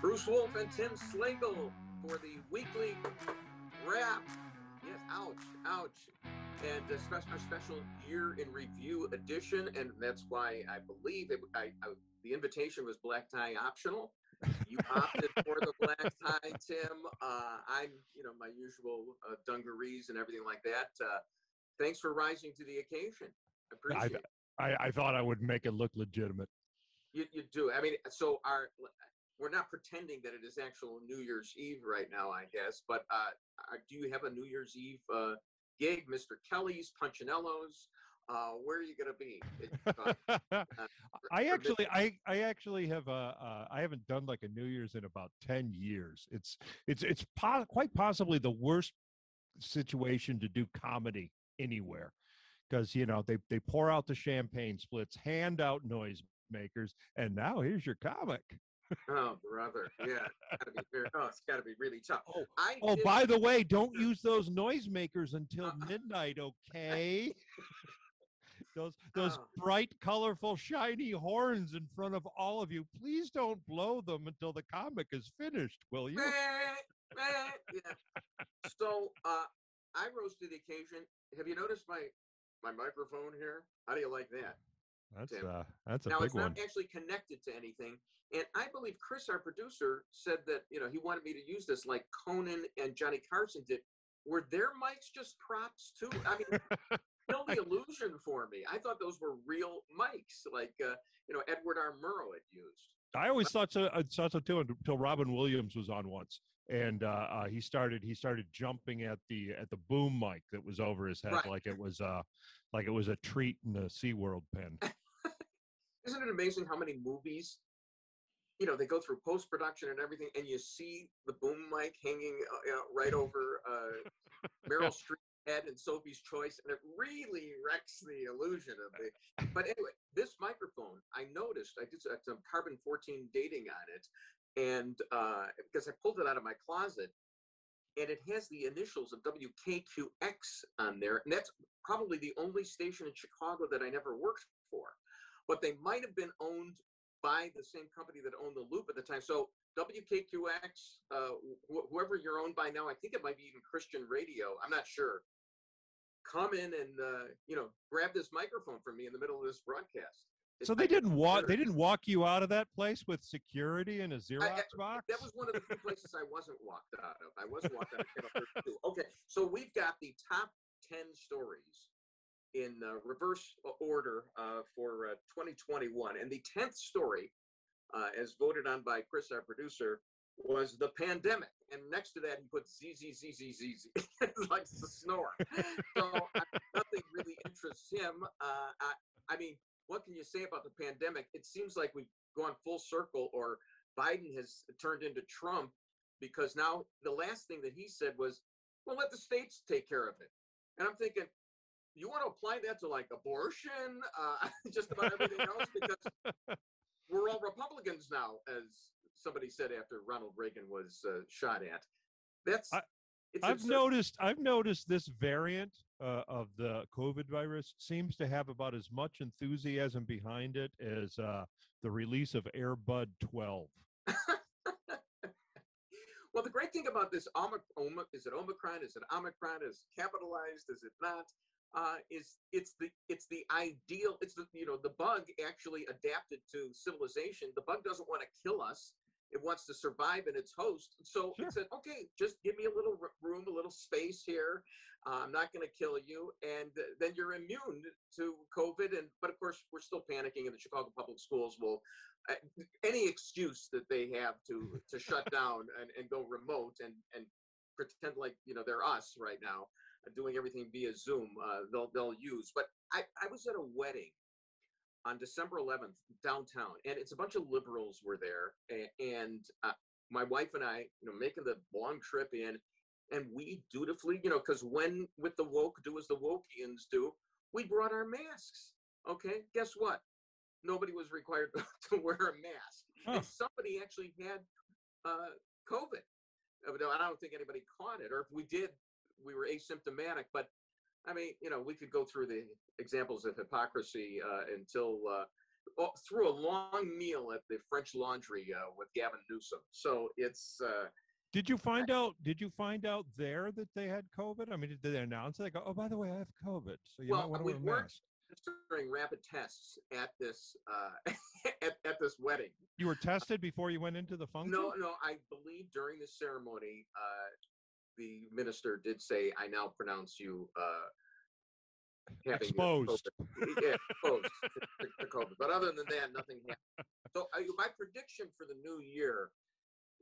Bruce Wolf and Tim Slagle for the weekly wrap. Yes, ouch, ouch. And a special, our special year in review edition. And that's why I believe it, I, I, the invitation was black tie optional. You opted for the black tie, Tim. Uh, I'm, you know, my usual uh, dungarees and everything like that. Uh, thanks for rising to the occasion. I appreciate it. I, I thought I would make it look legitimate. You, you do. I mean, so our we're not pretending that it is actual New Year's Eve right now, I guess. But uh, uh do you have a New Year's Eve uh, gig, Mr. Kelly's, Punchinello's? Uh, where are you going to be? Uh, uh, I actually, I, I actually have, uh, uh, I haven't done like a New Year's in about ten years. It's, it's, it's po- quite possibly the worst situation to do comedy anywhere because you know they they pour out the champagne splits, hand out noise makers, and now here's your comic. Oh, brother, yeah, gotta be very, oh, it's got to be really tough. Oh, oh by the way, don't use those noisemakers until uh, midnight, okay? those those oh. bright, colorful, shiny horns in front of all of you. Please don't blow them until the comic is finished, will you? yeah. So, uh, I rose to the occasion. Have you noticed my my microphone here? How do you like that? That's Tim. uh that's a now, big it's one. not actually connected to anything. And I believe Chris, our producer, said that you know he wanted me to use this like Conan and Johnny Carson did. Were their mics just props too? I mean, kill the illusion for me. I thought those were real mics, like uh, you know Edward R. Murrow had used. I always thought so. I thought so too until Robin Williams was on once, and uh, uh, he started he started jumping at the at the boom mic that was over his head right. like it was uh like it was a treat in the SeaWorld pen. Isn't it amazing how many movies, you know, they go through post production and everything, and you see the boom mic hanging uh, you know, right over uh, Meryl Streep, head and Sophie's Choice, and it really wrecks the illusion of it. But anyway, this microphone, I noticed, I did some carbon 14 dating on it, and uh, because I pulled it out of my closet, and it has the initials of WKQX on there, and that's probably the only station in Chicago that I never worked for but they might have been owned by the same company that owned the loop at the time. So WKQX, uh, wh- whoever you're owned by now, I think it might be even Christian Radio. I'm not sure. Come in and uh, you know grab this microphone from me in the middle of this broadcast. so they didn't walk. They didn't walk you out of that place with security and a Xerox I, I, box. That was one of the few places I wasn't walked out of. I was walked out of Channel 32. Okay, so we've got the top ten stories in uh, reverse order uh, for uh, 2021. And the 10th story, uh, as voted on by Chris, our producer, was the pandemic. And next to that, he put ZZZZZZ, like to snore. so nothing really interests him. Uh, I, I mean, what can you say about the pandemic? It seems like we've gone full circle, or Biden has turned into Trump because now the last thing that he said was, well, let the states take care of it. And I'm thinking, you want to apply that to like abortion, uh, just about everything else, because we're all Republicans now, as somebody said after Ronald Reagan was uh, shot at. That's. I, I've noticed. I've noticed this variant uh, of the COVID virus seems to have about as much enthusiasm behind it as uh, the release of Air Bud 12. well, the great thing about this Omicron is it Omicron? Is it Omicron? Is it capitalized? Is it not? Uh, is it's the it's the ideal it's the you know the bug actually adapted to civilization. The bug doesn't want to kill us. It wants to survive in its host. So sure. it said okay just give me a little room a little space here. Uh, i'm not going to kill you. And then you're immune to covid and but of course we're still panicking and the chicago public schools will uh, any excuse that they have to to shut down and, and go remote and and pretend like you know they're us right now doing everything via Zoom, uh, they'll they'll use. But I, I was at a wedding on December 11th downtown, and it's a bunch of liberals were there, and uh, my wife and I, you know, making the long trip in, and we dutifully, you know, because when with the woke do as the Wokians do, we brought our masks. Okay, guess what? Nobody was required to wear a mask, huh. and somebody actually had uh, COVID. I don't think anybody caught it, or if we did, we were asymptomatic. But I mean, you know, we could go through the examples of hypocrisy uh, until uh, through a long meal at the French Laundry uh, with Gavin Newsom. So it's. Uh, did you find out? Did you find out there that they had COVID? I mean, did they announce it? They go, "Oh, by the way, I have COVID," so you well, might want to we wear a weren't mask. during rapid tests at this uh, at, at this wedding. You were tested before you went into the function. No, no, I believe during the ceremony, uh, the minister did say, "I now pronounce you uh, having Exposed. COVID." Yeah, exposed to, COVID. But other than that, nothing happened. So uh, my prediction for the new year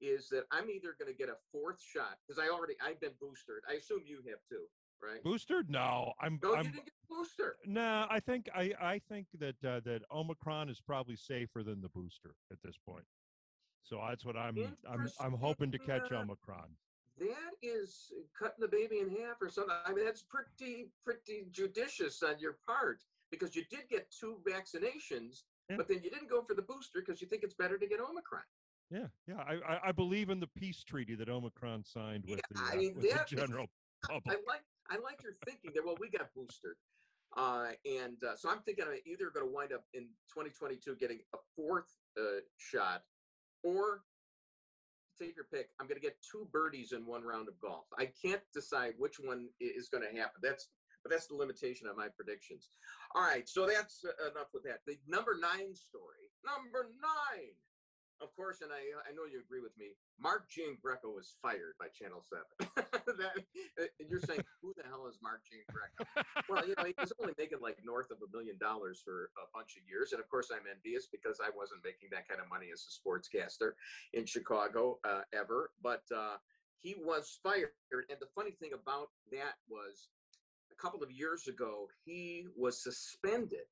is that I'm either going to get a fourth shot because I already I've been boosted. I assume you have too, right? Booster? No, I'm. No, I'm you didn't get a booster. no, I think I I think that uh, that Omicron is probably safer than the booster at this point. So that's what I'm I'm I'm hoping to catch Omicron. That is cutting the baby in half or something. I mean, that's pretty pretty judicious on your part because you did get two vaccinations, Yeah. but then you didn't go for the booster because you think it's better to get Omicron. Yeah, yeah. I, I I believe in the peace treaty that Omicron signed with Yeah, the, I uh, mean, with the that- general I like I like your thinking there. Well, we got boosted, uh, and uh, so I'm thinking I'm either going to wind up in 2022 getting a fourth uh, shot, or take your pick. I'm going to get two birdies in one round of golf. I can't decide which one is going to happen. That's but that's the limitation of my predictions. All right, so that's uh, enough with that. The number nine story. Number nine. Of course, and I, I know you agree with me. Mark Giangreco was fired by Channel Seven. that, uh, you're saying, who the hell is Mark Giangreco? well, you know, he was only making like north of a million dollars for a bunch of years, and of course, I'm envious because I wasn't making that kind of money as a sportscaster in Chicago uh, ever. But uh, he was fired, and the funny thing about that was, a couple of years ago, he was suspended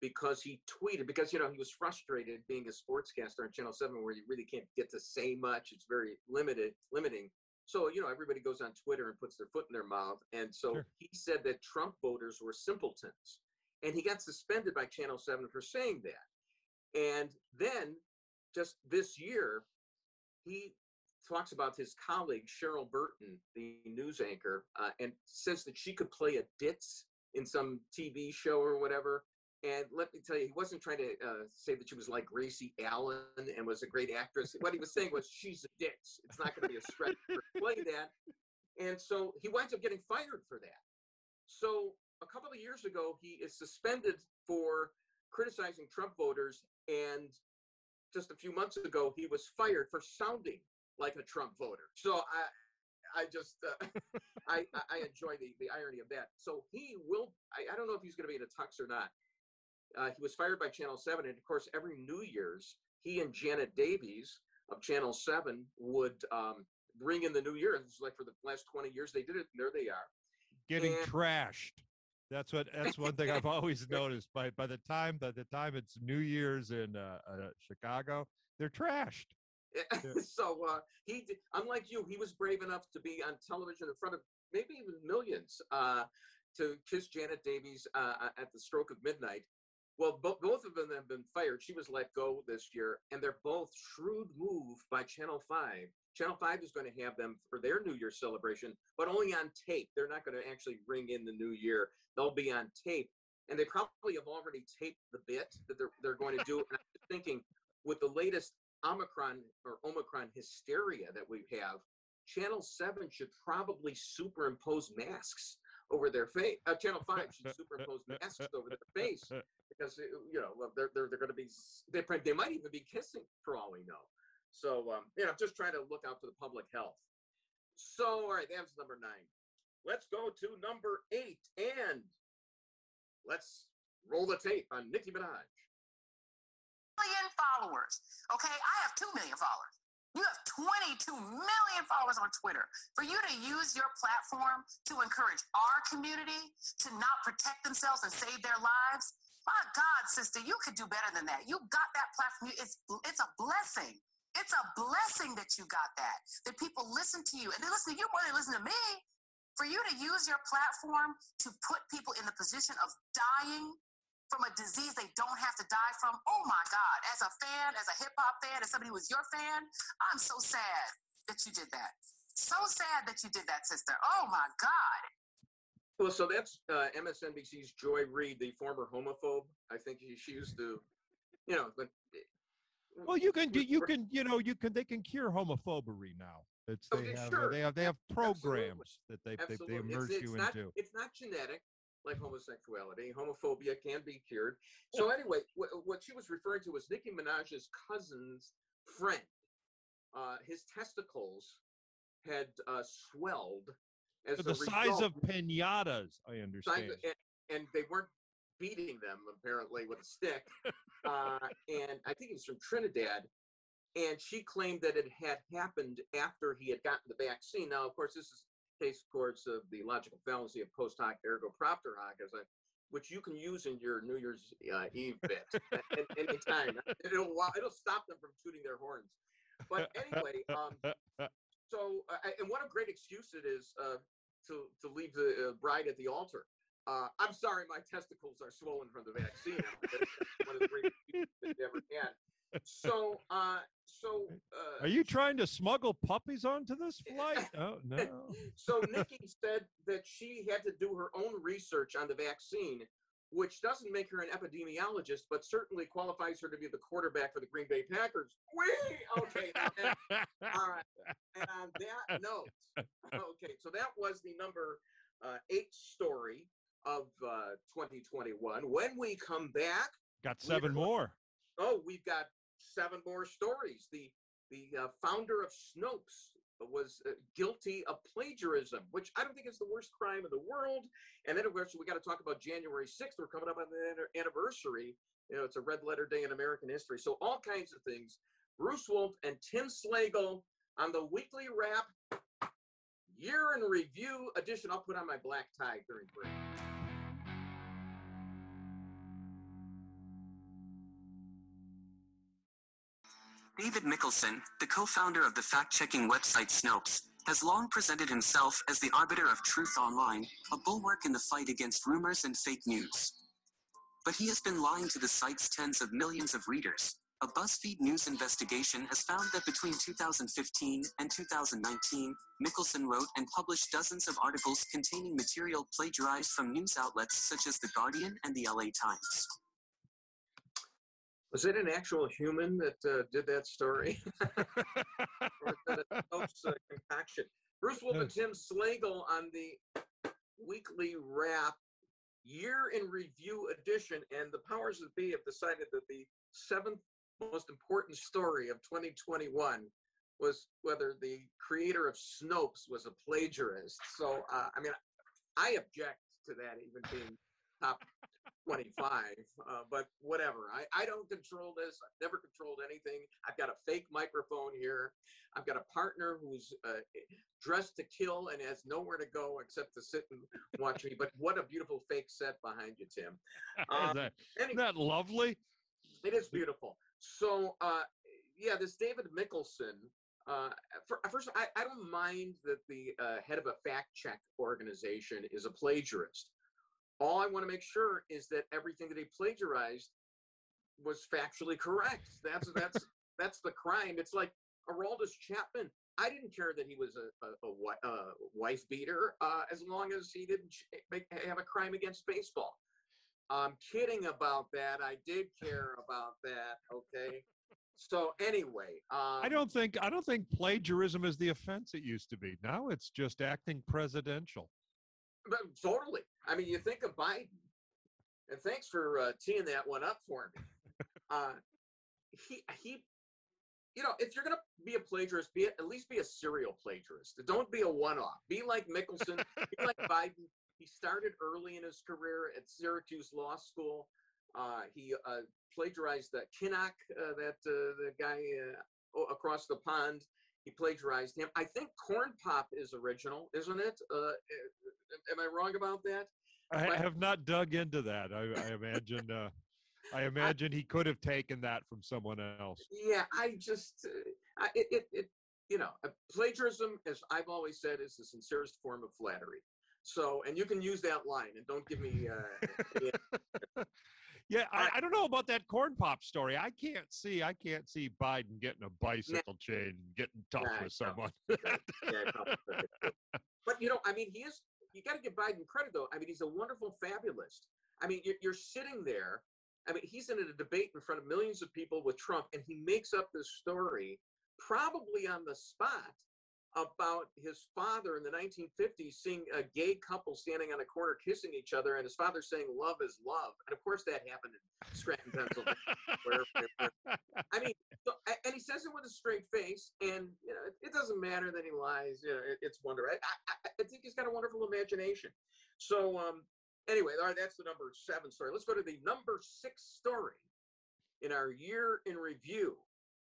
because he tweeted because you know he was frustrated being a sportscaster on channel 7 where you really can't get to say much. It's very limited limiting. So you know everybody goes on twitter and puts their foot in their mouth. And so Sure. he said that trump voters were simpletons. And he got suspended by channel 7 for saying that. And then just this year he talks about his colleague cheryl burton the news anchor uh, and says that she could play a ditz in some tv show or whatever and let me tell you, he wasn't trying to uh, say that she was like Gracie Allen and was a great actress. What he was saying was she's a ditz. It's not going to be a stretch to play that. And so he winds up getting fired for that. So a couple of years ago, he is suspended for criticizing Trump voters. And just a few months ago, he was fired for sounding like a Trump voter. So I, I just, uh, I I enjoy the, the irony of that. So he will, I, I don't know if he's going to be in a tux or not. Uh, he was fired by Channel 7. And of course, every New Year's, he and Janet Davies of Channel 7 would um, bring in the new year. It's like for the last 20 years, they did it. And there they are. Getting and- trashed. That's what. That's one thing I've always noticed. By by the time by the time it's New Year's in uh, uh, Chicago, they're trashed. so uh, he, did, unlike you, he was brave enough to be on television in front of maybe even millions uh, to kiss Janet Davies uh, at the stroke of midnight. Well, bo- both of them have been fired. She was let go this year, and they're both shrewd move by Channel Five. Channel Five is going to have them for their New Year celebration, but only on tape. They're not going to actually ring in the New Year. They'll be on tape, and they probably have already taped the bit that they're they're going to do. and I'm thinking, with the latest Omicron or Omicron hysteria that we have, Channel 7 should probably superimpose masks over their face. Uh, Channel 5 should superimpose masks over their face because, uh, you know, they're, they're, they're going to be, they, they might even be kissing for all we know. So, um, you know, just trying to look out for the public health. So, all right, that's number nine. Let's go to number eight and let's roll the tape on Nicki Minaj. million followers. Okay, I have 2 million followers. You have 22 million followers on Twitter. For you to use your platform to encourage our community to not protect themselves and save their lives, my God, sister, you could do better than that. You got that platform. It's, it's a blessing. It's a blessing that you got that, that people listen to you and they listen to you more than they listen to me. For you to use your platform to put people in the position of dying from a disease they don't have to die from. Oh my God. As a fan, as a hip hop fan, as somebody who was your fan, I'm so sad that you did that. So sad that you did that, sister. Oh my God. Well, so that's uh, MSNBC's Joy Reid, the former homophobe. I think she, she used to you know, but Well, you can do. You can. You know. You can. They can cure homophobery now. It's Oh, they they- have. sure. They have. They have Absolutely. programs that they they, they Absolutely. It's- immerse it's, you not, into. It's not genetic like homosexuality. Homophobia can be cured. So anyway, wh- what she was referring to was Nicki Minaj's cousin's friend. Uh, his testicles had uh, swelled as the size result- of pinatas, I understand. of- and, and they weren't beating them apparently with a stick. uh, and I think he was from Trinidad. And she claimed that it had happened after he had gotten the vaccine. Now, of course, this is case, of course, of the logical fallacy of post hoc ergo propter hoc, as I, which you can use in your New Year's uh, Eve bit at any time. It'll it'll stop them from tooting their horns. But anyway, um, so uh, and what a great excuse it is uh, to to leave the uh, bride at the altar. Uh, I'm sorry, my testicles are swollen from the vaccine. one of the great excuses they've ever had. So, uh, so uh, Are you trying to smuggle puppies onto this flight? Oh no. so Nicki said that she had to do her own research on the vaccine, which doesn't make her an epidemiologist, but certainly qualifies her to be the quarterback for the Green Bay Packers. Whee! Okay. and- all right. And on that note, okay, so that was the number uh, eight story of uh, 2021. When we come back, Got seven more. oh, we've got seven more stories. The the uh, founder of Snopes was uh, guilty of plagiarism, which I don't think is the worst crime in the world. And then, of course, we got to talk about January 6th. We're coming up on the anniversary. You know, it's a red letter day in American history. So all kinds of things. Bruce Wolf and Tim Slagle on the weekly wrap year in review edition. I'll put on my black tie during break. David Mikkelson, the co-founder of the fact-checking website Snopes, has long presented himself as the arbiter of truth online, a bulwark in the fight against rumors and fake news. But he has been lying to the site's tens of millions of readers. A BuzzFeed News investigation has found that between 2015 and 2019, Mikkelson wrote and published dozens of articles containing material plagiarized from news outlets such as The Guardian and the LA Times. Was it an actual human that uh, did that story? or is that a uh, concoction? Bruce Wolf and Tim Slagle on the weekly wrap year in review edition, and the powers that be have decided that the seventh most important story of 2021 was whether the creator of Snopes was a plagiarist. So, uh, I mean, I object to that even being top 25 uh, but whatever I, I don't control this i've never controlled anything i've got a fake microphone here i've got a partner who's uh, dressed to kill and has nowhere to go except to sit and watch me but what a beautiful fake set behind you tim Isn't Um, that- Any- isn't that lovely? it is beautiful. So, uh, yeah, this David Mikkelson. Uh, for, first, I, I don't mind that the uh, head of a fact check organization is a plagiarist. All I want to make sure is that everything that he plagiarized was factually correct. That's that's that's the crime. It's like Aroldis Chapman. I didn't care that he was a, a, a, a wife beater uh, as long as he didn't make, have a crime against baseball. I'm kidding about that. I did care about that. Okay. So anyway, um, I don't think I don't think plagiarism is the offense it used to be. Now it's just acting presidential. But totally. I mean, you think of Biden, and thanks for uh, teeing that one up for me. Uh, he he, you know, if you're gonna be a plagiarist, be at least be a serial plagiarist. Don't be a one-off. Be like Mikkelson. be like Biden. He started early in his career at Syracuse Law School. Uh, he uh, plagiarized the Kinnock, uh, that uh, the guy uh, across the pond. He plagiarized him. I think Corn Pop is original, isn't it? Uh, am I wrong about that? I But- have not dug into that. I, I imagine. Uh, I imagine he could have taken that from someone else. Yeah, I just, uh, I, it, it, it, you know, uh, plagiarism, as I've always said, is the sincerest form of flattery. So, and you can use that line, and don't give me. Uh, Yeah, I, I don't know about that corn pop story. I can't see. I can't see Biden getting a bicycle chain, and getting tough Nah, with someone. yeah, probably could do. but you know, I mean, he is. You got to give Biden credit, though. I mean, he's a wonderful fabulist. I mean, you're, you're sitting there. I mean, he's in a debate in front of millions of people with Trump, and he makes up this story, probably on the spot, about his father in the 1950s seeing a gay couple standing on a corner kissing each other, and his father saying "love is love," and of course that happened in Scranton, Pennsylvania. where, I mean, so, and he says it with a straight face, and you know, it, it doesn't matter that he lies. You know, it, it's wonderful I, I, I think he's got a wonderful imagination. So, um, anyway, all right, that's the number seven story. Let's go to the number six story in our year in review.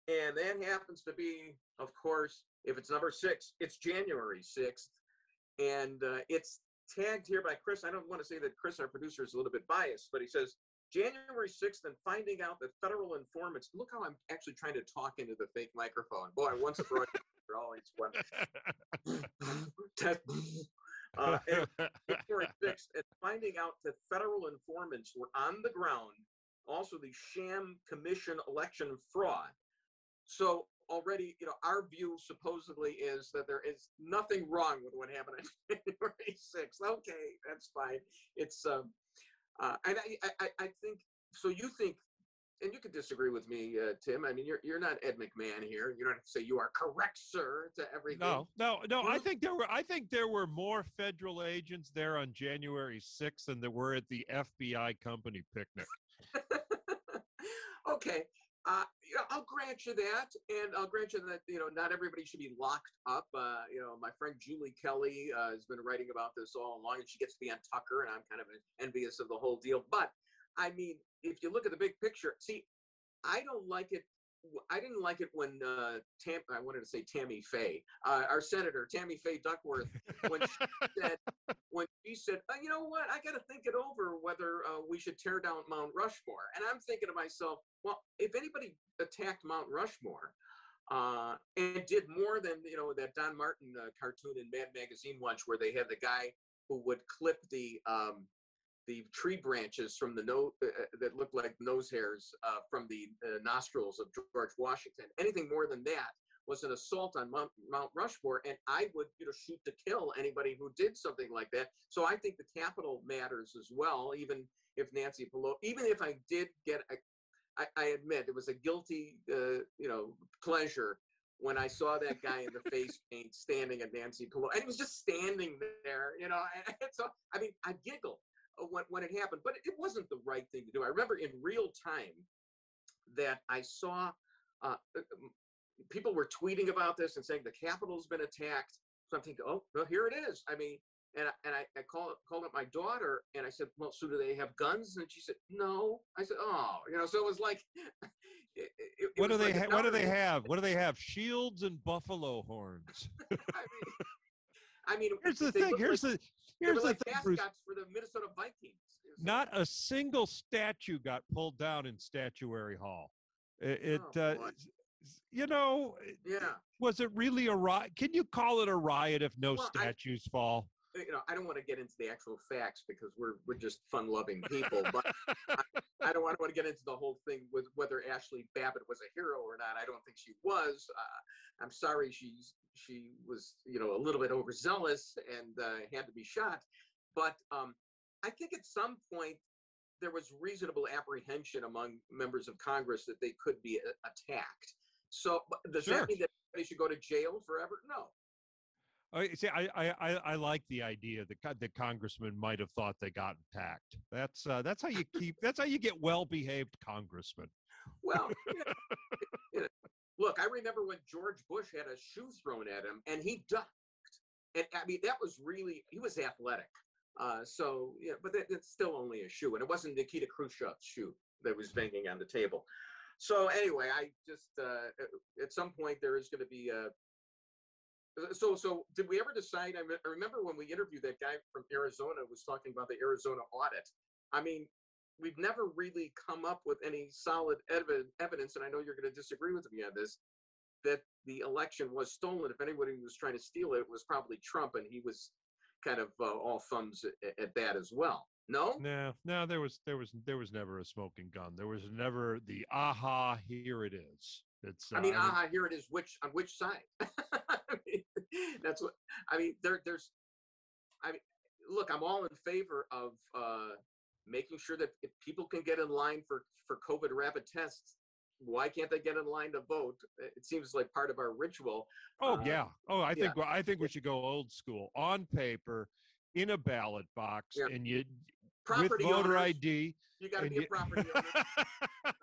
And that happens to be, of course, if it's number six, it's January 6th. And uh, it's tagged here by Chris. I don't want to say that Chris, our producer, is a little bit biased, but he says January 6th and finding out that federal informants. Look how I'm actually trying to talk into the fake microphone. Boy, once a broadcaster, always one. uh, January 6th and finding out that federal informants were on the ground, also the sham commission election fraud. So already, you know, our view supposedly is that there is nothing wrong with what happened on January 6th. Okay, that's fine. It's, um, uh, and I, I, I think, so you think, and you could disagree with me, uh, Tim. I mean, you're you're not Ed McMahon here. You don't have to say you are correct, sir, to everything. No, no, no. I think there were. I think there were more federal agents there on January 6th than there were at the FBI company picnic. okay. Uh, you know, I'll grant you that, and I'll grant you that you know not everybody should be locked up. Uh, you know, my friend Julie Kelly uh, has been writing about this all along, and she gets to be on Tucker, and I'm kind of envious of the whole deal. But I mean, if you look at the big picture, see, I don't like it. I didn't like it when uh, Tam. I wanted to say Tammy Faye, uh, our senator Tammy Faye Duckworth, when she said when she said, oh, "You know what? I got to think it over whether uh, we should tear down Mount Rushmore." And I'm thinking to myself, well, if anybody attacked Mount Rushmore uh, and did more than you know that Don Martin uh, cartoon in Mad Magazine once, where they had the guy who would clip the um, the tree branches from the nose uh, that looked like nose hairs uh, from the uh, nostrils of George Washington. Anything more than that was an assault on Mount, Mount Rushmore, and I would you know shoot to kill anybody who did something like that. So I think the capital matters as well, even if Nancy Pelosi, even if I did get a I, I admit it was a guilty, uh, you know, pleasure when I saw that guy in the face paint standing at Nancy Pelosi, and he was just standing there, you know. And so, I mean, I giggled uh, when when it happened, but it wasn't the right thing to do. I remember in real time that I saw uh, people were tweeting about this and saying the Capitol's been attacked. So I'm thinking, oh, well, here it is. I mean, and I, and I, I called called up my daughter and I said, well, so do they have guns? And she said, no. I said, oh, you know. So it was like, it, it, What do was they? like Ha- what do they have? What do they have? Shields and buffalo horns. I mean, I mean, Here's the thing. Here's like, the. Here's the like thing, Bruce. for the Minnesota Vikings. Not a single statue got pulled down in Statuary Hall. It, it Oh, uh, boy. s- s- you know, yeah. was it really a riot? Can you call it a riot if no Well, I- statues fall? You know, I don't want to get into the actual facts because we're we're just fun-loving people. But I, I don't want to get into the whole thing with whether Ashley Babbitt was a hero or not. I don't think she was. Uh, I'm sorry she's she was you know a little bit overzealous and uh, had to be shot. But um, I think at some point there was reasonable apprehension among members of Congress that they could be attacked. So does Sure. that mean that they should go to jail forever? No. I see. I, I I like the idea that the congressman might have thought they got attacked. That's uh, that's how you keep. That's how you get well-behaved congressmen. Well, look, I remember when George Bush had a shoe thrown at him and he ducked. And I mean, that was really, he was athletic. Uh, so, yeah, but that, that's still only a shoe. And it wasn't Nikita Khrushchev's shoe that was banging on the table. So, anyway, I just, uh, at some point, there is going to be a. So, so did we ever decide? I, me- I remember when we interviewed that guy from Arizona who was talking about the Arizona audit. I mean, we've never really come up with any solid evi- evidence, and I know you're going to disagree with me on this, that the election was stolen. If anybody was trying to steal it, it was probably Trump, and he was kind of uh, all thumbs at, at that as well. No, No, no, there was there was there was never a smoking gun. There was never the aha. Here it is. It's. I mean, uh, aha, here it is. Which on which side? That's what I mean. There, there's. I mean, look, I'm all in favor of uh, making sure that if people can get in line for for COVID rapid tests, why can't they get in line to vote? It seems like part of our ritual. Oh Uh, yeah. Oh, I yeah. think well, I think we should go old school on paper, in a ballot box, Yeah. and you Property with voter owners, ID. You got to and be a property owner.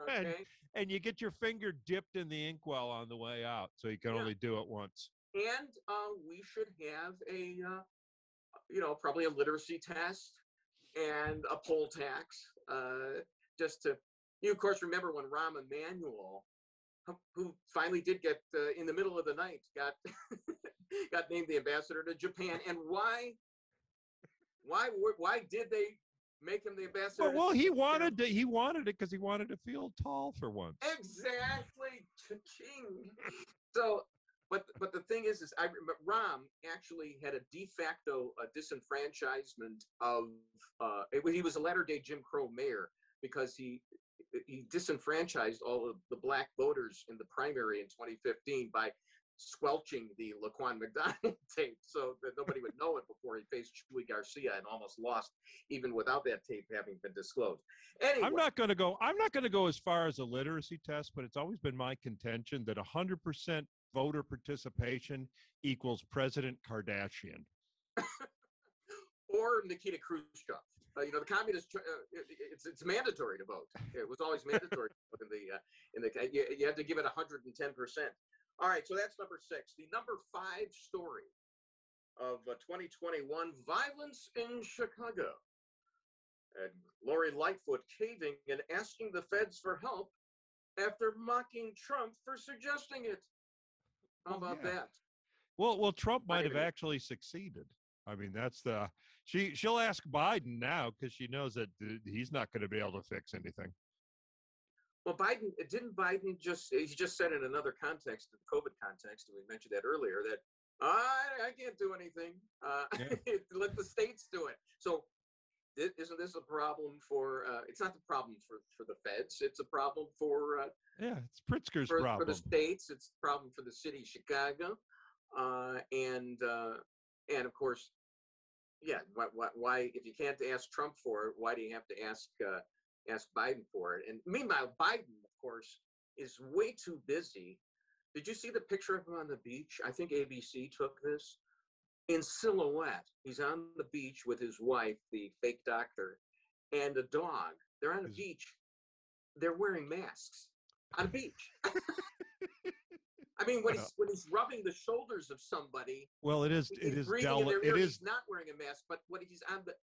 and, Okay. and you get your finger dipped in the inkwell on the way out, so you can Yeah. only do it once. And uh, we should have a uh, you know probably a literacy test and a poll tax uh, just to you of course remember when Rahm Emanuel who- finally did get uh, in the middle of the night got got named the ambassador to Japan and why why why did they make him the ambassador Well, well, he wanted to. He wanted it because he wanted to feel tall for once. Exactly, cha-ching. So, but but the thing is, is I Rahm actually had a de facto uh, disenfranchisement of. Uh, it, he was a latter day Jim Crow mayor because he he disenfranchised all of the black voters in the primary in 2015 by squelching the Laquan McDonald tape so that nobody would know it before he faced Chuy Garcia and almost lost even without that tape having been disclosed. Anyway, I'm not going to go. I'm not going to go as far as a literacy test, but it's always been my contention that 100% voter participation equals President Kardashian. or Nikita Khrushchev. Uh, you know, the communist. Uh, it, it's it's mandatory to vote. It was always mandatory in the uh, in the. You, you had to give it 110 percent. All right, so that's number six. The number five story of uh, 2021: violence in Chicago. And Lori Lightfoot caving and asking the feds for help after mocking Trump for suggesting it. How about yeah. that? Well, well, Trump might have actually succeeded. I mean, that's the she. She'll ask Biden now because she knows that uh, he's not going to be able to fix anything. Well, Biden didn't Biden just he just said in another context, the COVID context, and we mentioned that earlier, that I I can't do anything. Uh, let the states do it. So isn't this a problem for? Uh, it's not the problem for for the feds. It's a problem for uh, Yeah, it's Pritzker's for, for the states. It's a problem for the city of Chicago, uh, and uh, and of course, yeah. Why, why, why if you can't ask Trump for it, why do you have to ask uh, ask Biden for it? And meanwhile, Biden, of course, is way too busy. Did you see the picture of him on the beach? I think ABC took this in silhouette. He's on the beach with his wife, the fake doctor, and a dog. They're on a Is- beach. They're wearing masks on a beach. I mean, when he's when he's rubbing the shoulders of somebody, well, it is. It is. Del- it ear. is. He's not wearing a mask, but when he's on the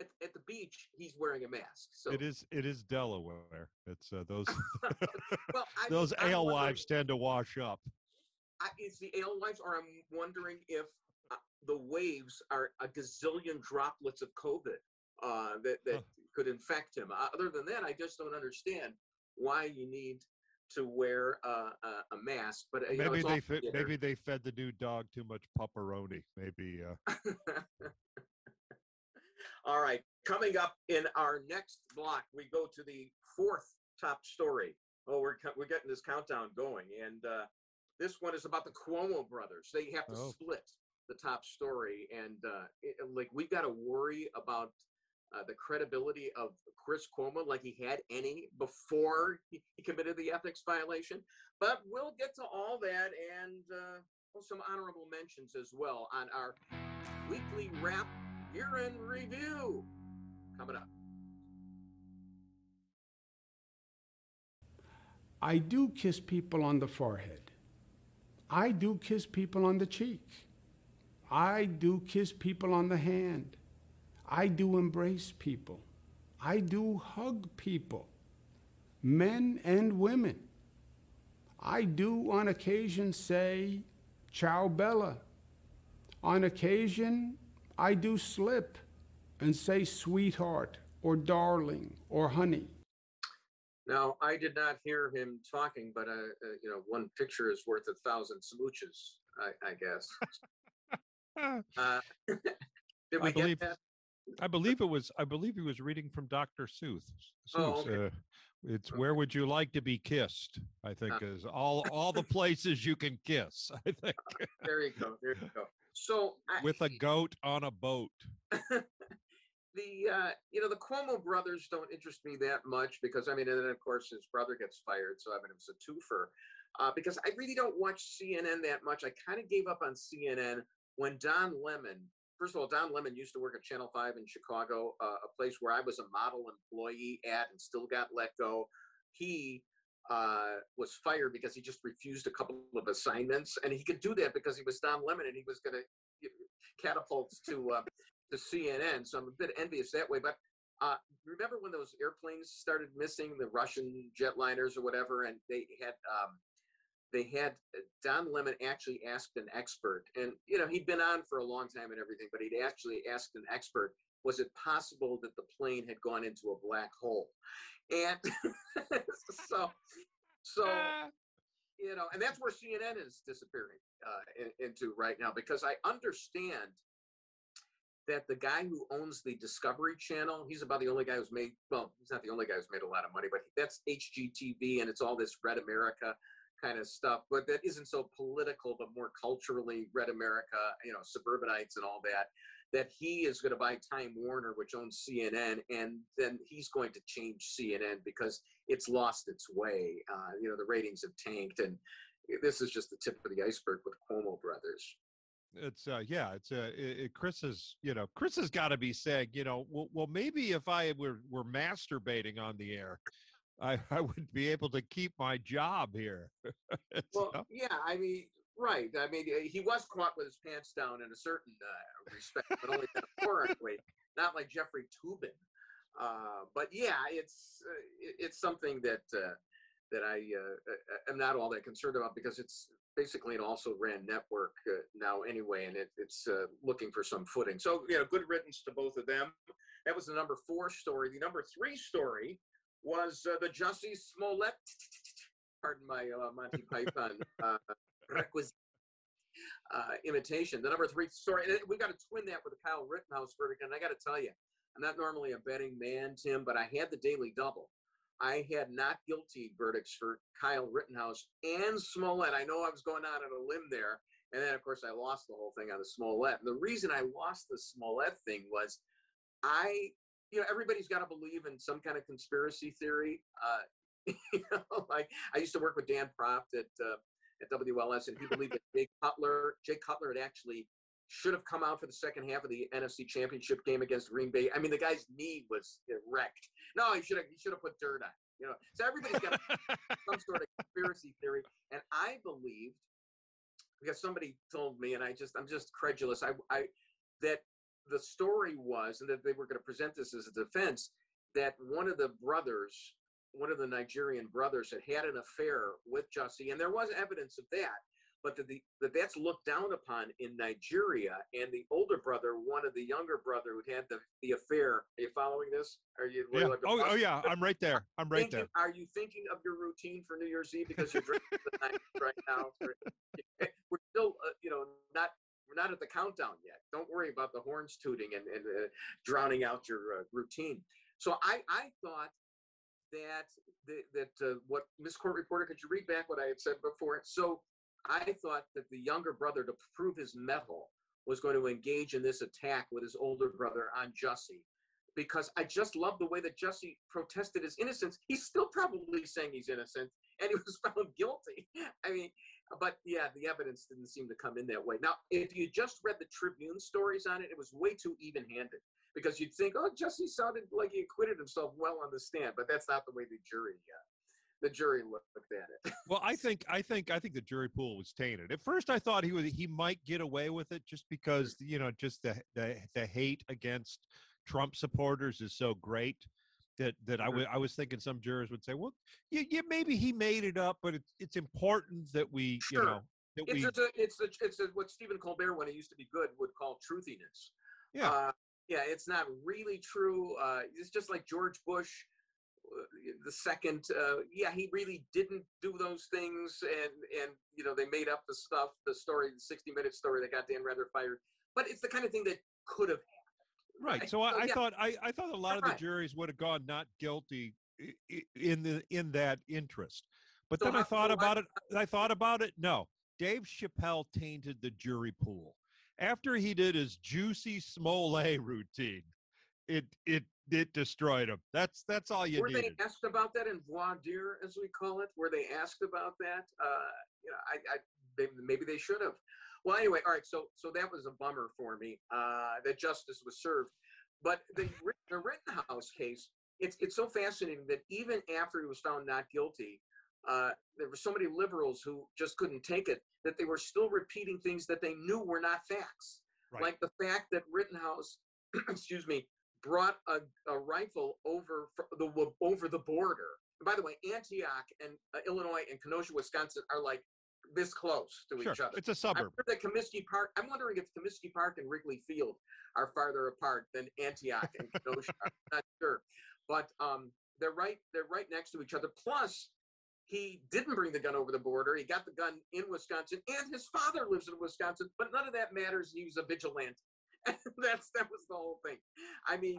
at, at the beach, he's wearing a mask. So It is. It is Delaware. It's uh, those. well, I, those alewives tend to wash up. I, it's the alewives, or I'm wondering if the waves are a gazillion droplets of COVID uh, that that Huh. could infect him. Uh, other than that, I just don't understand why you need to wear uh, a, a mask. But uh, you know, Maybe it's they all fe- theater. maybe they fed the new dog too much pepperoni. Maybe. Uh, All right. Coming up in our next block, we go to the fourth top story. Oh, we're we're getting this countdown going, and uh, this one is about the Cuomo brothers. They have to Oh. split the top story, and uh, it, like we've got to worry about uh, the credibility of Chris Cuomo, like he had any before he, committed the ethics violation. But we'll get to all that and uh, some honorable mentions as well on our weekly wrap year in review coming up. I do kiss people on the forehead. I do kiss people on the cheek. I do kiss people on the hand. I do embrace people. I do hug people, men and women. I do on occasion say, Ciao Bella. On occasion, I do slip and say sweetheart or darling or honey. Now, I did not hear him talking, but uh, uh, you know, one picture is worth a thousand smooches, I, I guess. Uh, did we I get believe- that? I believe it was. I believe he was reading from Doctor Seuss. Oh, okay. uh, it's where would you like to be kissed? I think Ah. is all all the places you can kiss. I think There you go. There you go. So I, with a goat on a boat. the uh, you know the Cuomo brothers don't interest me that much because I mean, and then of course his brother gets fired, so I mean it was a twofer. Uh, because I really don't watch CNN that much. I kind of gave up on CNN when Don Lemon. First of all, Don Lemon used to work at Channel Five in Chicago, uh, a place where I was a model employee at, and still got let go. He uh, was fired because he just refused a couple of assignments, and he could do that because he was Don Lemon, and he was going to catapult to uh, to CNN. So I'm a bit envious that way. But uh, remember when those airplanes started missing, the Russian jetliners or whatever, and they had um, they had uh, Don Lemon actually asked an expert, and you know he'd been on for a long time and everything, but he'd actually asked an expert, was it possible that the plane had gone into a black hole? And so, so you know, and that's where CNN is disappearing uh, in, into right now because I understand that the guy who owns the Discovery Channel, he's about the only guy who's made, well, he's not the only guy who's made a lot of money, but that's HGTV and it's all this Red America kind of stuff, but that isn't so political, but more culturally Red America, you know, suburbanites and all that. That he is going to buy Time Warner, which owns CNN, and then he's going to change CNN because it's lost its way. Uh, you know, the ratings have tanked, and this is just the tip of the iceberg with Cuomo brothers it's uh yeah it's uh it, it, chris is you know chris has got to be saying you know well, well maybe if i were were masturbating on the air i i would be able to keep my job here well yeah i mean right i mean he was caught with his pants down in a certain uh, respect but only metaphorically not like jeffrey toobin uh but yeah it's uh, it's something that uh that I uh, am not all that concerned about because it's basically an also ran network uh, now anyway, and it, it's uh, looking for some footing. So, you know, good riddance to both of them. That was the number four story. The number three story was uh, the Jussie Smollett, pardon my uh, Monty Python uh, requisite uh, imitation. The number three story, we got to twin that with the Kyle Rittenhouse verdict. And I got to tell you, I'm not normally a betting man, Tim, but I had the daily double. I had not guilty verdicts for Kyle Rittenhouse and Smollett. I know I was going out on a limb there. And then, of course, I lost the whole thing on the Smollett. And the reason I lost the Smollett thing was I, you know, everybody's got to believe in some kind of conspiracy theory. Uh, you know, like I used to work with Dan Proft at, uh, at WLS, and he believed that Jay Cutler, Jay Cutler had actually should have come out for the second half of the NFC Championship game against Green Bay. I mean, the guy's knee was wrecked. No, he should have he should have put dirt on. You know, so everybody's got some sort of conspiracy theory, and I believed because somebody told me, and I just I'm just credulous. I I that the story was, and that they were going to present this as a defense, that one of the brothers, one of the Nigerian brothers, had had an affair with Jussie, and there was evidence of that but that, the, that that's looked down upon in Nigeria. And the older brother one of the younger brother who had the, the affair. Are you following this? Are you? Yeah. Like oh, oh, yeah. I'm right there. I'm right thinking, there. Are you thinking of your routine for New Year's Eve because you're drinking the night right now? We're still, uh, you know, not we're not at the countdown yet. Don't worry about the horns tooting and, and uh, drowning out your uh, routine. So I, I thought that the, that uh, what Miss Court reporter, could you read back what I had said before? So I thought that the younger brother, to prove his mettle, was going to engage in this attack with his older brother on Jussie. Because I just love the way that Jesse protested his innocence. He's still probably saying he's innocent, and he was found guilty. I mean, but yeah, the evidence didn't seem to come in that way. Now, if you just read the Tribune stories on it, it was way too even handed because you'd think, oh, Jesse sounded like he acquitted himself well on the stand, but that's not the way the jury uh, the jury looked at it. well, I think I think I think the jury pool was tainted. At first, I thought he was he might get away with it just because you know just the the, the hate against Trump supporters is so great that that I, w- I was thinking some jurors would say, well, yeah, yeah, maybe he made it up, but it's it's important that we sure. you know that it's we. It's a, it's a, it's a, what Stephen Colbert, when he used to be good, would call truthiness. Yeah. Uh, yeah, it's not really true. Uh, it's just like George Bush the second uh, yeah he really didn't do those things and and you know they made up the stuff the story the 60 minute story that got dan rather fired but it's the kind of thing that could have right, right. so, I, I yeah. thought I, I thought a lot of the juries would have gone not guilty in the in that interest but so then i thought so about I, it i thought about it no dave chappelle tainted the jury pool after he did his juicy Smollett routine it it it destroyed him. That's that's all you Were needed. they asked about that in voir dire, as we call it? Were they asked about that? Uh, you know, I, I maybe, maybe they should have. Well, anyway, all right. So so that was a bummer for me uh, that justice was served. But the the Rittenhouse case, it's it's so fascinating that even after he was found not guilty, uh, there were so many liberals who just couldn't take it that they were still repeating things that they knew were not facts, Right. like the fact that Rittenhouse, excuse me, brought a, a rifle over the over the border. And by the way, Antioch and uh, Illinois and Kenosha, Wisconsin are like this close to Sure, each other. it's a I'm suburb. sure that Comiskey Park. I'm wondering if Comiskey Park and Wrigley Field are farther apart than Antioch and Kenosha. I'm not sure, but um, they're right. They're right next to each other. Plus, he didn't bring the gun over the border. He got the gun in Wisconsin, and his father lives in Wisconsin. But none of that matters. He was a vigilante. That's that was the whole thing. I mean,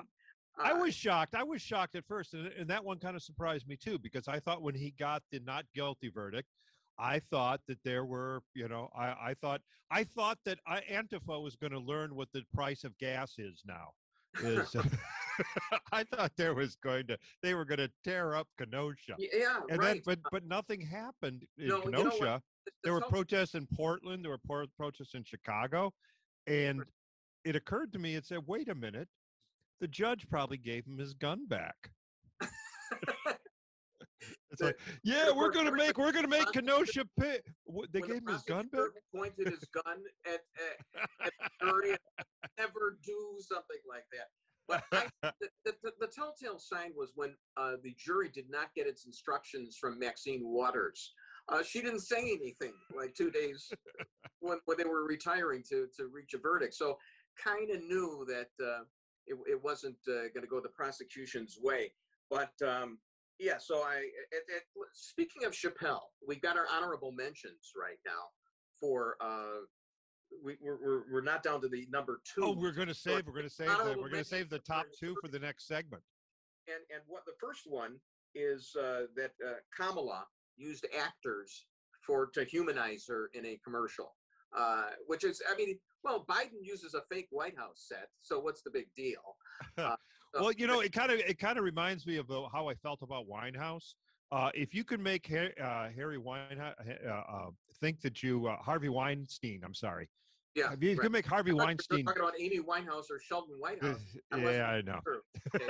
I uh, was shocked. I was shocked at first, and, and that one kind of surprised me too, because I thought when he got the not guilty verdict, I thought that there were, you know, I, I thought I thought that I, Antifa was going to learn what the price of gas is now. Is I thought there was going to they were going to tear up Kenosha, yeah, and right. then but but nothing happened in No, you know? Kenosha. The- the there were protests in Portland. There were pro- protests in Chicago, and it occurred to me. It said, "Wait a minute, the judge probably gave him his gun back." It's like, yeah, we're gonna make we're gonna make Kenosha pay. They gave him his gun back. Pointed his gun at, at, at the jury. Never do something like that. But I, the, the, the, the telltale sign was when uh, the jury did not get its instructions from Maxine Waters. Uh, she didn't say anything like two days when, when they were retiring to to reach a verdict. So kind of knew that uh, it, it wasn't uh, going to go the prosecution's way. But um, yeah, so I. It, it, speaking of Chappelle, we've got our honorable mentions right now for. Uh, we, we're, we're, we're not down to the number two. Oh, we're gonna save. We're gonna save. The, we're gonna save the top two for the next segment. and and what the first one is uh, that uh, Kamala used actors for to humanize her in a commercial, uh, which is I mean, well, Biden uses a fake White House set, so what's the big deal? So- Well, you know, it kind of it kind of reminds me of uh, how I felt about Winehouse. Uh, if you can make Harry, uh, Harry Winehouse uh, uh, think that you uh, Harvey Weinstein, I'm sorry, yeah, if you right. could make Harvey I thought you were Weinstein. talking about Amy Winehouse or Sheldon Whitehouse. Yeah, I know. Okay.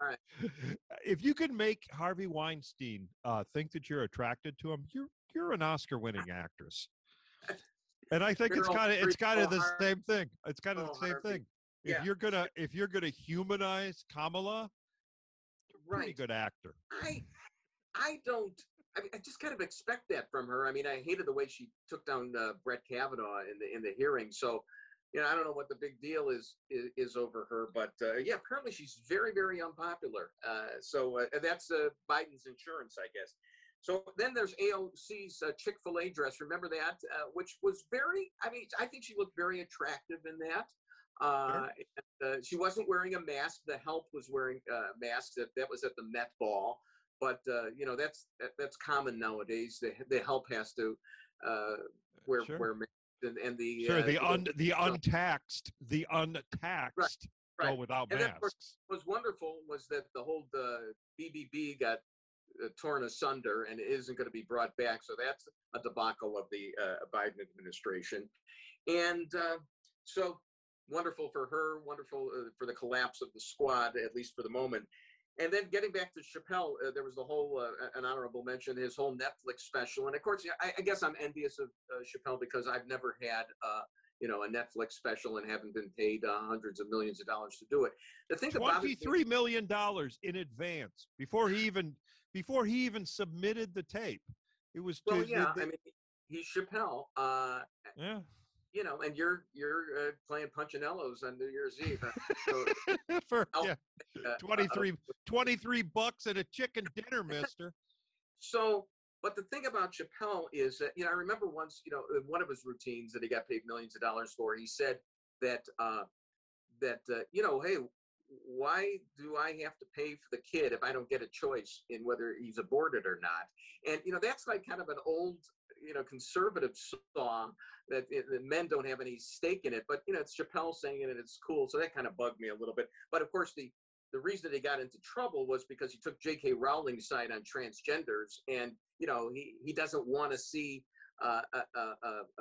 right. If you can make Harvey Weinstein uh, think that you're attracted to him, you're you're an Oscar-winning actress. And I think it's kind of it's kind of the same thing. It's kind of the same Harvey. thing. If Yeah. you're gonna if you're gonna humanize Kamala, right. pretty good actor. I I don't. I mean, I just kind of expect that from her. I mean, I hated the way she took down uh, Brett Kavanaugh in the in the hearing. So, you know, I don't know what the big deal is is, is over her, but uh, yeah, apparently she's very very unpopular. Uh, so uh, that's uh, Biden's insurance, I guess. So then there's AOC's uh, Chick Fil A dress. Remember that, uh, which was very. I mean, I think she looked very attractive in that. Uh, and, uh, she wasn't wearing a mask. The help was wearing uh, masks. That that was at the Met Ball but uh, you know that's that, that's common nowadays. The the help has to uh, wear Sure. wear masks and, and the Sure, uh, the un the untaxed, the untaxed go right. without And course, masks. What was wonderful was that the whole uh, BBB got uh, torn asunder and isn't going to be brought back. So that's a debacle of the uh, Biden administration, and uh, so wonderful for her, wonderful uh, for the collapse of the squad, at least for the moment. And then getting back to Chappelle, uh, there was the whole uh, an honorable mention, his whole Netflix special, and of course, yeah, I, I guess I'm envious of uh, Chappelle because I've never had, uh, you know, a Netflix special and haven't been paid uh, hundreds of millions of dollars to do it. The thing that Twenty-three million dollars in advance before he even before he even submitted the tape. It was well, to- yeah, the- I mean, he's Chappelle, uh, yeah. You know, and you're you're uh, playing Punchinellos on New Year's Eve. uh, so, For yeah, uh, 23, 23 bucks at a chicken dinner, mister. So, but the thing about Chappelle is that, you know, I remember once, you know, in one of his routines that he got paid millions of dollars for, he said that, uh, that, uh, you know, hey, why do I have to pay for the kid if I don't get a choice in whether he's aborted or not? And, you know, that's like kind of an old, you know conservatives saw that, it, that men don't have any stake in it. But you know, it's Chappelle saying it, and it's cool, so that kind of bugged me a little bit. But of course, the the reason that he got into trouble was because he took J.K. Rowling's side on transgenders, and you know he he doesn't want to see uh, a, a,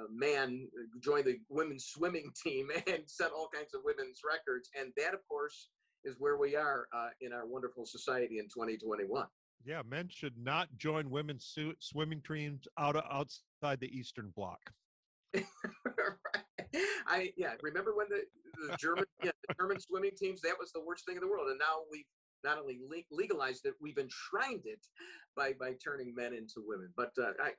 a, man join the women's swimming team and set all kinds of women's records, and that of course is where we are uh, in our wonderful society in 2021. Yeah, men should not join women's swimming teams out of, outside the Eastern Bloc. I yeah, remember when the, the German yeah, the German swimming teams that was the worst thing in the world, and now we've not only le- legalized it, we've enshrined it by by turning men into women. But uh, I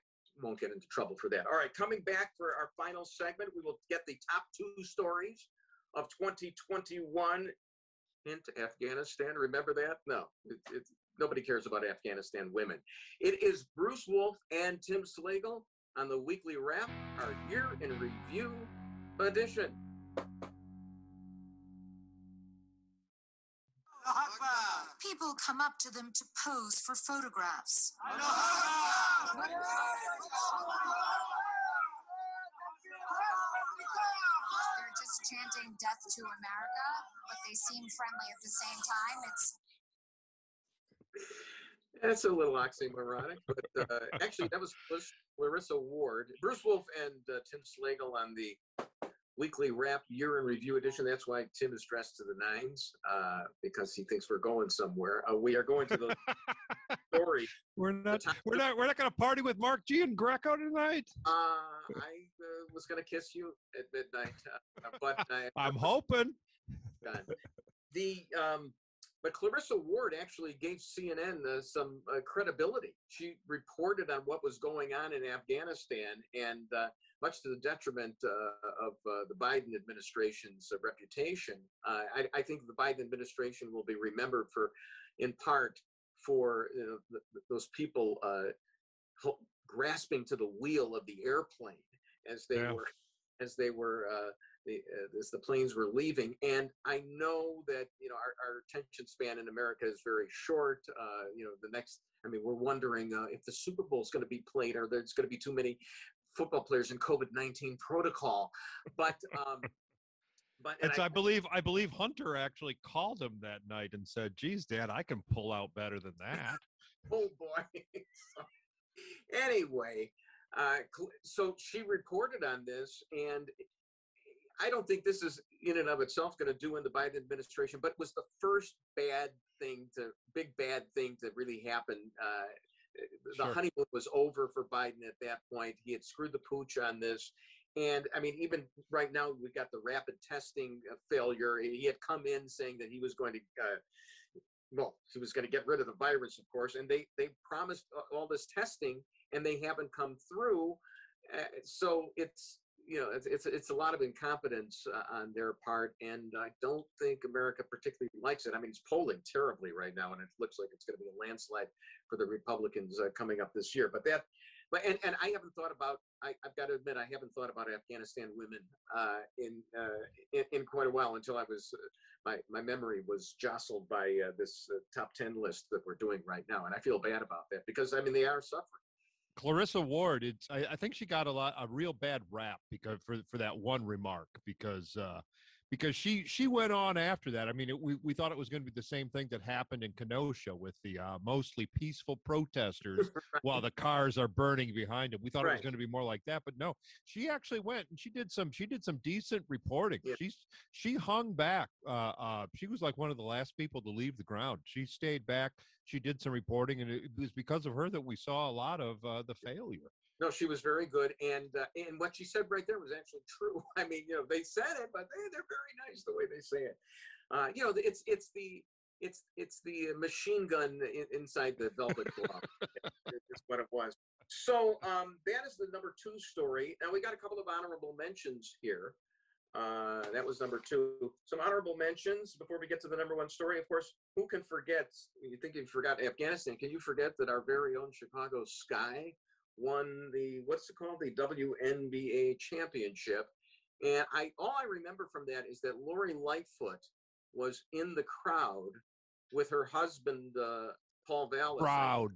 won't get into trouble for that. All right, coming back for our final segment, we will get the top two stories of 2021 into Afghanistan. Remember that? No, it, it's nobody cares about Afghanistan women. It is Bruce Wolf and Tim Slagle on the weekly wrap, our year in review edition. People come up to them to pose for photographs. They're just chanting death to America, but they seem friendly at the same time. It's That's a little oxymoronic, but uh, actually, that was Clarissa Ward, Bruce Wolf, and uh, Tim Slagle on the weekly wrap year in review edition. That's why Tim is dressed to the nines uh, because he thinks we're going somewhere. Uh, we are going to the story. We're not. We're not. We're not going to party with Mark Giangreco tonight. Uh, I uh, was going to kiss you at midnight, uh, but I, I'm hoping. God. The um, but Clarissa Ward actually gave CNN uh, some uh, credibility. She reported on what was going on in Afghanistan, and uh, much to the detriment uh, of uh, the Biden administration's uh, reputation, I, I, think the Biden administration will be remembered for, in part, for you know, those people grasping to the wheel of the airplane as they yeah. were as they were the, uh, as the planes were leaving. And I know that you know our, our attention span in America is very short. Uh, you know, the next, I mean, we're wondering uh, if the Super Bowl is going to be played or there's going to be too many football players in COVID nineteen protocol. But um, but it's, I, I, believe I believe Hunter actually called him that night and said, "Geez, Dad, I can pull out better than that." oh boy. anyway, uh, so she reported on this, and I don't think this is in and of itself going to do in the Biden administration, but was the first bad thing to big bad thing to really happen. Uh, the sure. honeymoon was over for Biden at that point. He had screwed the pooch on this. And I mean, even right now, we got the rapid testing failure. He had come in saying that he was going to, uh, well, he was going to get rid of the virus, of course. And they they promised all this testing, and they haven't come through. Uh, so it's you know, it's, it's, it's a lot of incompetence uh, on their part, and I don't think America particularly likes it. I mean, it's polling terribly right now, and it looks like it's going to be a landslide for the Republicans uh, coming up this year. But that, but and, and I haven't thought about. I, have got to admit, I haven't thought about Afghanistan women uh, in, uh, in, in quite a while until I was uh, my my memory was jostled by uh, this top ten list that we're doing right now, and I feel bad about that because I mean they are suffering. Clarissa Ward, it's I, I, think she got a lot a real bad rap because for for that one remark because uh, because she she went on after that. I mean, it, we we thought it was going to be the same thing that happened in Kenosha with the uh, mostly peaceful protesters while the cars are burning behind them. We thought right. it was going to be more like that, but no. She actually went and she did some she did some decent reporting. Yeah. She's she hung back. Uh, uh, she was like one of the last people to leave the ground. She stayed back. She did some reporting, and it was because of her that we saw a lot of uh, the failure. No, she was very good, and uh, and what she said right there was actually true. I mean, you know, they said it, but they, they're very nice the way they say it. Uh, you know, it's it's the it's it's the machine gun in, inside the velvet glove. is what it was. So um, that is the number two story. Now we got a couple of honorable mentions here. Uh, that was number two. Some honorable mentions before we get to the number one story. Of course, who can forget? You think you forgot Afghanistan? Can you forget that our very own Chicago Sky won the what's it called the WNBA championship. And I all I remember from that is that Lori Lightfoot was in the crowd with her husband uh, Paul Vallas. Proud.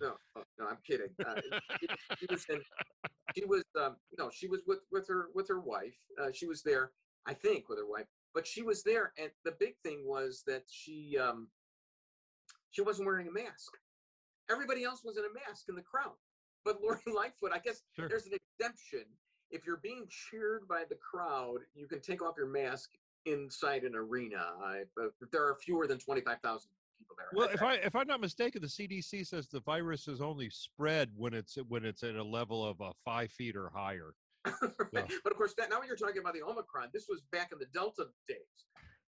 No, oh, no, I'm kidding. Uh, she, she was in, she was, um, no, she was with with her with her wife. Uh, she was there, I think, with her wife. But she was there, and the big thing was that she um, she wasn't wearing a mask. Everybody else was in a mask in the crowd. But Lori Lightfoot, I guess Sure. there's an exemption. If you're being cheered by the crowd, you can take off your mask inside an arena. I, there are fewer than 25,000 people there. Well, if I if I'm not mistaken, the CDC says the virus is only spread when it's when it's at a level of uh, five feet or higher. Right. But of course, that, now you're talking about the Omicron. This was back in the Delta days,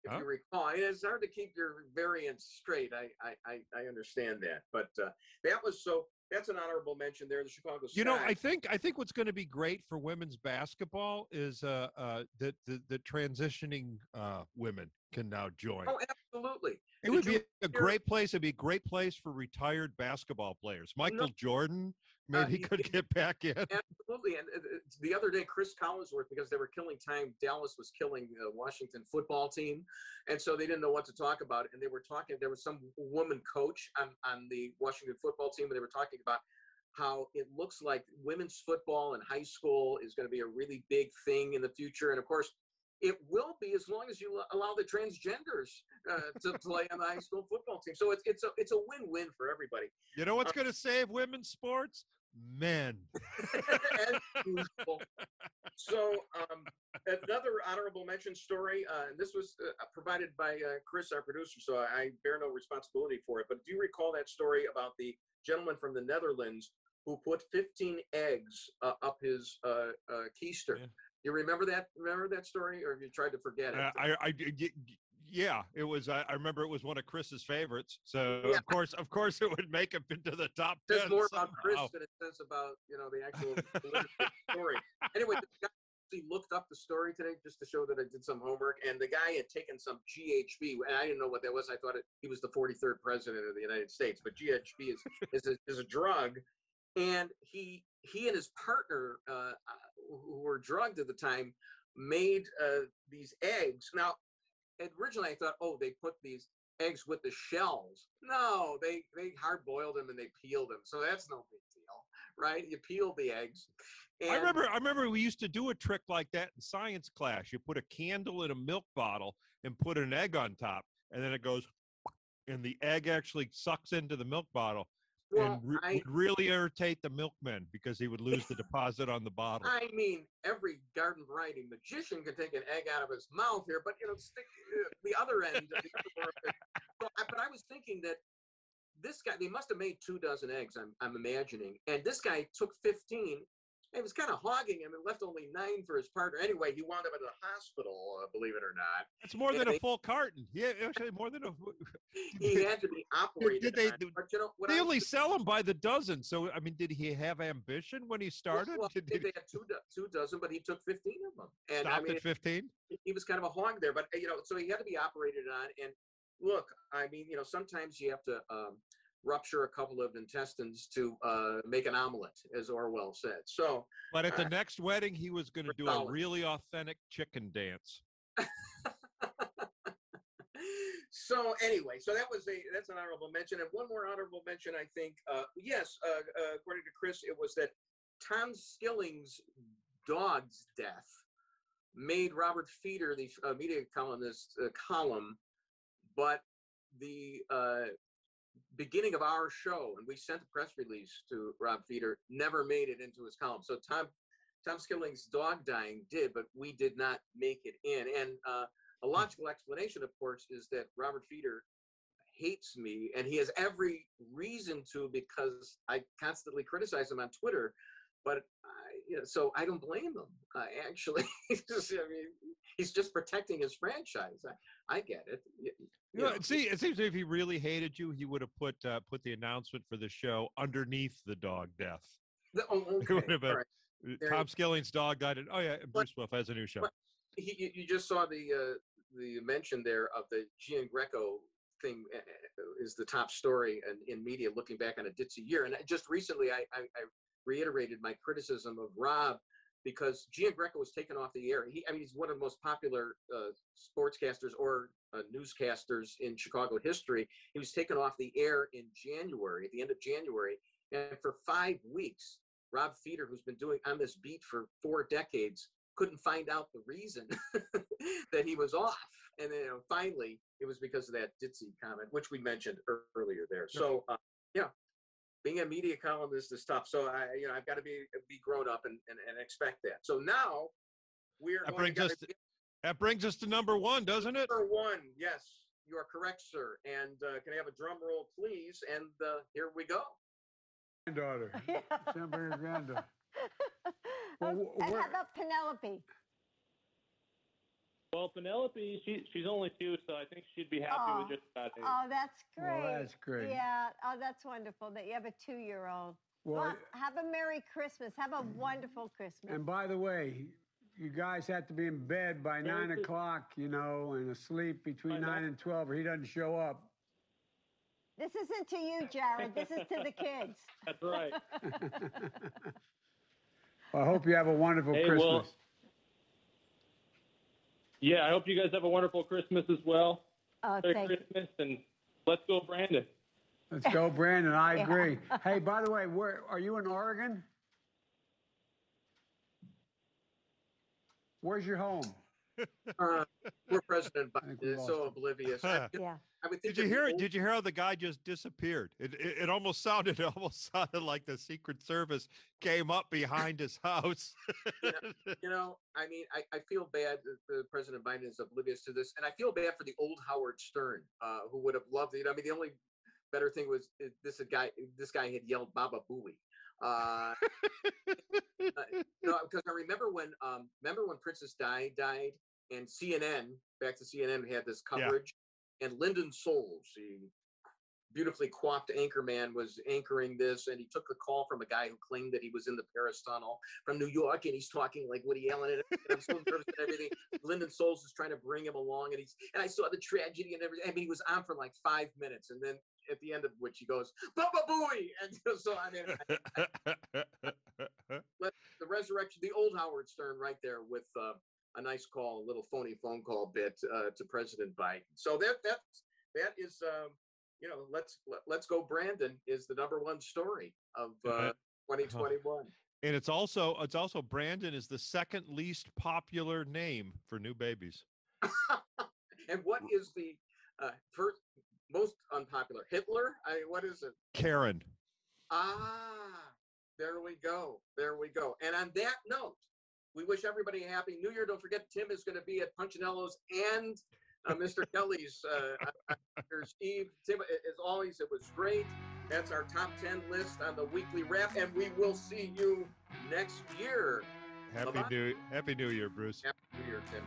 if Huh? you recall. It's hard to keep your variants straight. I I, I, understand that, but uh, that was so. That's an honorable mention there. The Chicago. You know, I think I think what's going to be great for women's basketball is uh, uh, that the, the transitioning uh, women can now join. Oh, absolutely. it did would be a great place. It'd be a great place for retired basketball players. Michael Jordan, Uh, maybe he- could get back in. Absolutely. And uh, uh, the other day, Cris Collinsworth, because they were killing time, Dallas was killing the Washington football team. And so they didn't know what to talk about. And they were talking, there was some woman coach on, on the Washington football team, and they were talking about how it looks like women's football in high school is going to be a really big thing in the future. And of course, it will be as long as you allow the transgenders uh, to play on the high school football team. So it's it's a it's a win-win for everybody. You know what's going to save women's sports? Men. So, um, another honorable mention story, uh, and this was uh, provided by uh, Chris, our producer, so I, I bear no responsibility for it. But do you recall that story about the gentleman from the Netherlands who put 15 eggs uh, up his uh, uh, keister? You remember that? Remember that story, or have you tried to forget it? Uh, I, I, yeah, it was. I, I remember it was one of Chris's favorites. So Yeah. of course, of course, it would make him into the top It ten. says more about Chris somehow. than it says about you know the actual story. Anyway, the guy actually looked up the story today just to show that I did some homework, and the guy had taken some GHB, and I didn't know what that was. I thought it, he was the 43rd president of the United States, but GHB is is a, is a drug, and he he and his partner, uh, uh, who were drugged at the time, made uh, these eggs. Now, originally I thought, oh, they put these eggs with the shells. No, they they hard boiled them and they peeled them. So that's no big deal, right? You peel the eggs. I remember. I remember we used to do a trick like that in science class. You put a candle in a milk bottle and put an egg on top, and then it goes, and the egg actually sucks into the milk bottle, Well, and re- I, would really irritate the milkman because he would lose the deposit on the bottle. I mean, every garden variety magician can take an egg out of his mouth here, but you know, stick uh, the other end. of the other. So, I, but I was thinking that this guy, they must have made two dozen eggs. I'm, I'm imagining, and this guy took 15. He was kind of hogging him and left only nine for his partner. Anyway, he wound up in the hospital, uh, believe it or not. That's more Yeah, than a full carton. Yeah, actually more than a. He had to be operated. Did they on. But you know? They only sell them by the dozen. So I mean, did he have ambition when he started? well, Did, they did he had two, two dozen, but he took 15 of them. And I mean, at fifteen? he was kind of a hog there, but you know, so he had to be operated on. And look, I mean, you know, sometimes you have to um, rupture a couple of intestines to uh, make an omelet, as Orwell said. So, But at the Uh, next wedding, he was going to do a really authentic chicken dance. so anyway, so that was a that's an honorable mention, and one more honorable mention, I think. Uh, yes, uh, uh, according to Chris, it was that Tom Skilling's dog's death made Robert Feder, the uh, media columnist, uh, column, but the uh, beginning of our show, and we sent a press release to Rob Feder, never made it into his column. So Tom Tom Skilling's dog dying did, but we did not make it in. And uh, a logical explanation, of course, is that Robert Feder hates me, and he has every reason to because I constantly criticize him on Twitter. But I, you know, so I don't blame him. Uh, actually, I mean, he's just protecting his franchise. I, I get it. You know, see, it seems if he really hated you, he would have put uh, put the announcement for the show underneath the dog death. the- oh, It would have been, right. uh, Tom Skilling's dog died. And, oh yeah, Bruce Willis has a new show. he, you- you just saw the uh, the mention there of the Giangreco thing uh, uh, is the top story in, in media looking back on a ditzy year. And just recently, I, I, I reiterated my criticism of Rob because Giangreco was taken off the air. He, I mean, he's one of the most popular uh, sportscasters or uh, newscasters in Chicago history. He was taken off the air in January, at the end of January, And for five weeks, Rob Feder, who's been doing on this beat for four decades, couldn't find out the reason that he was off. And then you know, finally, it was because of that ditzy comment, which we mentioned earlier there. So, uh, yeah, being a media columnist is tough. So I, you know, I've got to be be grown up and, and, and expect that. So now we're That brings us to- That brings us to number one, doesn't it? number one. Yes, you are correct, sir. And uh, can I have a drum roll, please? And uh, here we go. Granddaughter. Celebrating her granddaughter. Well, Okay, wh- and where- how about Penelope? Well, Penelope, she she's only two, so I think she'd be happy Aw. with just about eight. Oh, that's great. Well, that's great. Yeah. Oh, that's wonderful that you have a two-year-old. Well, Well, have a Merry Christmas. Have a wonderful Christmas. and by the way, you guys have to be in bed by nine o'clock, you know, and asleep between nine nine- and twelve, or he doesn't show up. This isn't to you, Jared. This is to the kids. That's right. I hope you have a wonderful Hey, Christmas. well- yeah, I hope you guys have a wonderful Christmas as well. Oh, Merry thank you. Christmas, and let's go, Brandon. Let's go, Brandon. I Yeah. agree. Hey, by the way, where are you in Oregon? Where's your home? Uh, we're President I we Biden is so oblivious. I, Yeah. I would think Did you hear it? old- Did you hear how the guy just disappeared? It, it it almost sounded it almost sounded like the Secret Service came up behind his house. You know, I mean, I, I feel bad that the President Biden is oblivious to this, and I feel bad for the old Howard Stern, uh, who would have loved it. I mean, the only better thing was uh, this guy. This guy had yelled "Baba Booey." Uh, you know, because I remember when, um, remember when Princess Di died, and CNN, back to CNN, had this Yeah. coverage, and Linden Soles, the beautifully coiffed anchor man, was anchoring this, and he took the call from a guy who claimed that he was in the Paris Tunnel from New York, and he's talking like Woody Allen, and I'm so nervous and everything. Linden Soles is trying to bring him along, and he's and I saw the tragedy and everything. I mean, he was on for like five minutes, and then at the end of which he goes, "Baba Booey," and so I mean, the resurrection, the old Howard Stern, right there with uh, a nice call, a little phony phone call bit uh, to President Biden. So that that's that is, um, you know, let's let, let's go. Brandon is the number one story of uh, 2021. and it's also it's also Brandon is the second least popular name for new babies. and what is the uh, first most unpopular? Hitler? I mean, what is it? Karen. Ah, there we go. There we go. And on that note, we wish everybody a happy new year. Don't forget, Tim is going to be at Punchinello's and uh, Mr. Kelly's uh, New Eve. Tim, as always, it was great. That's our top 10 list on the weekly wrap, and we will see you next year. Happy Bye-bye. new Happy New Year, Bruce. Happy New Year, Tim.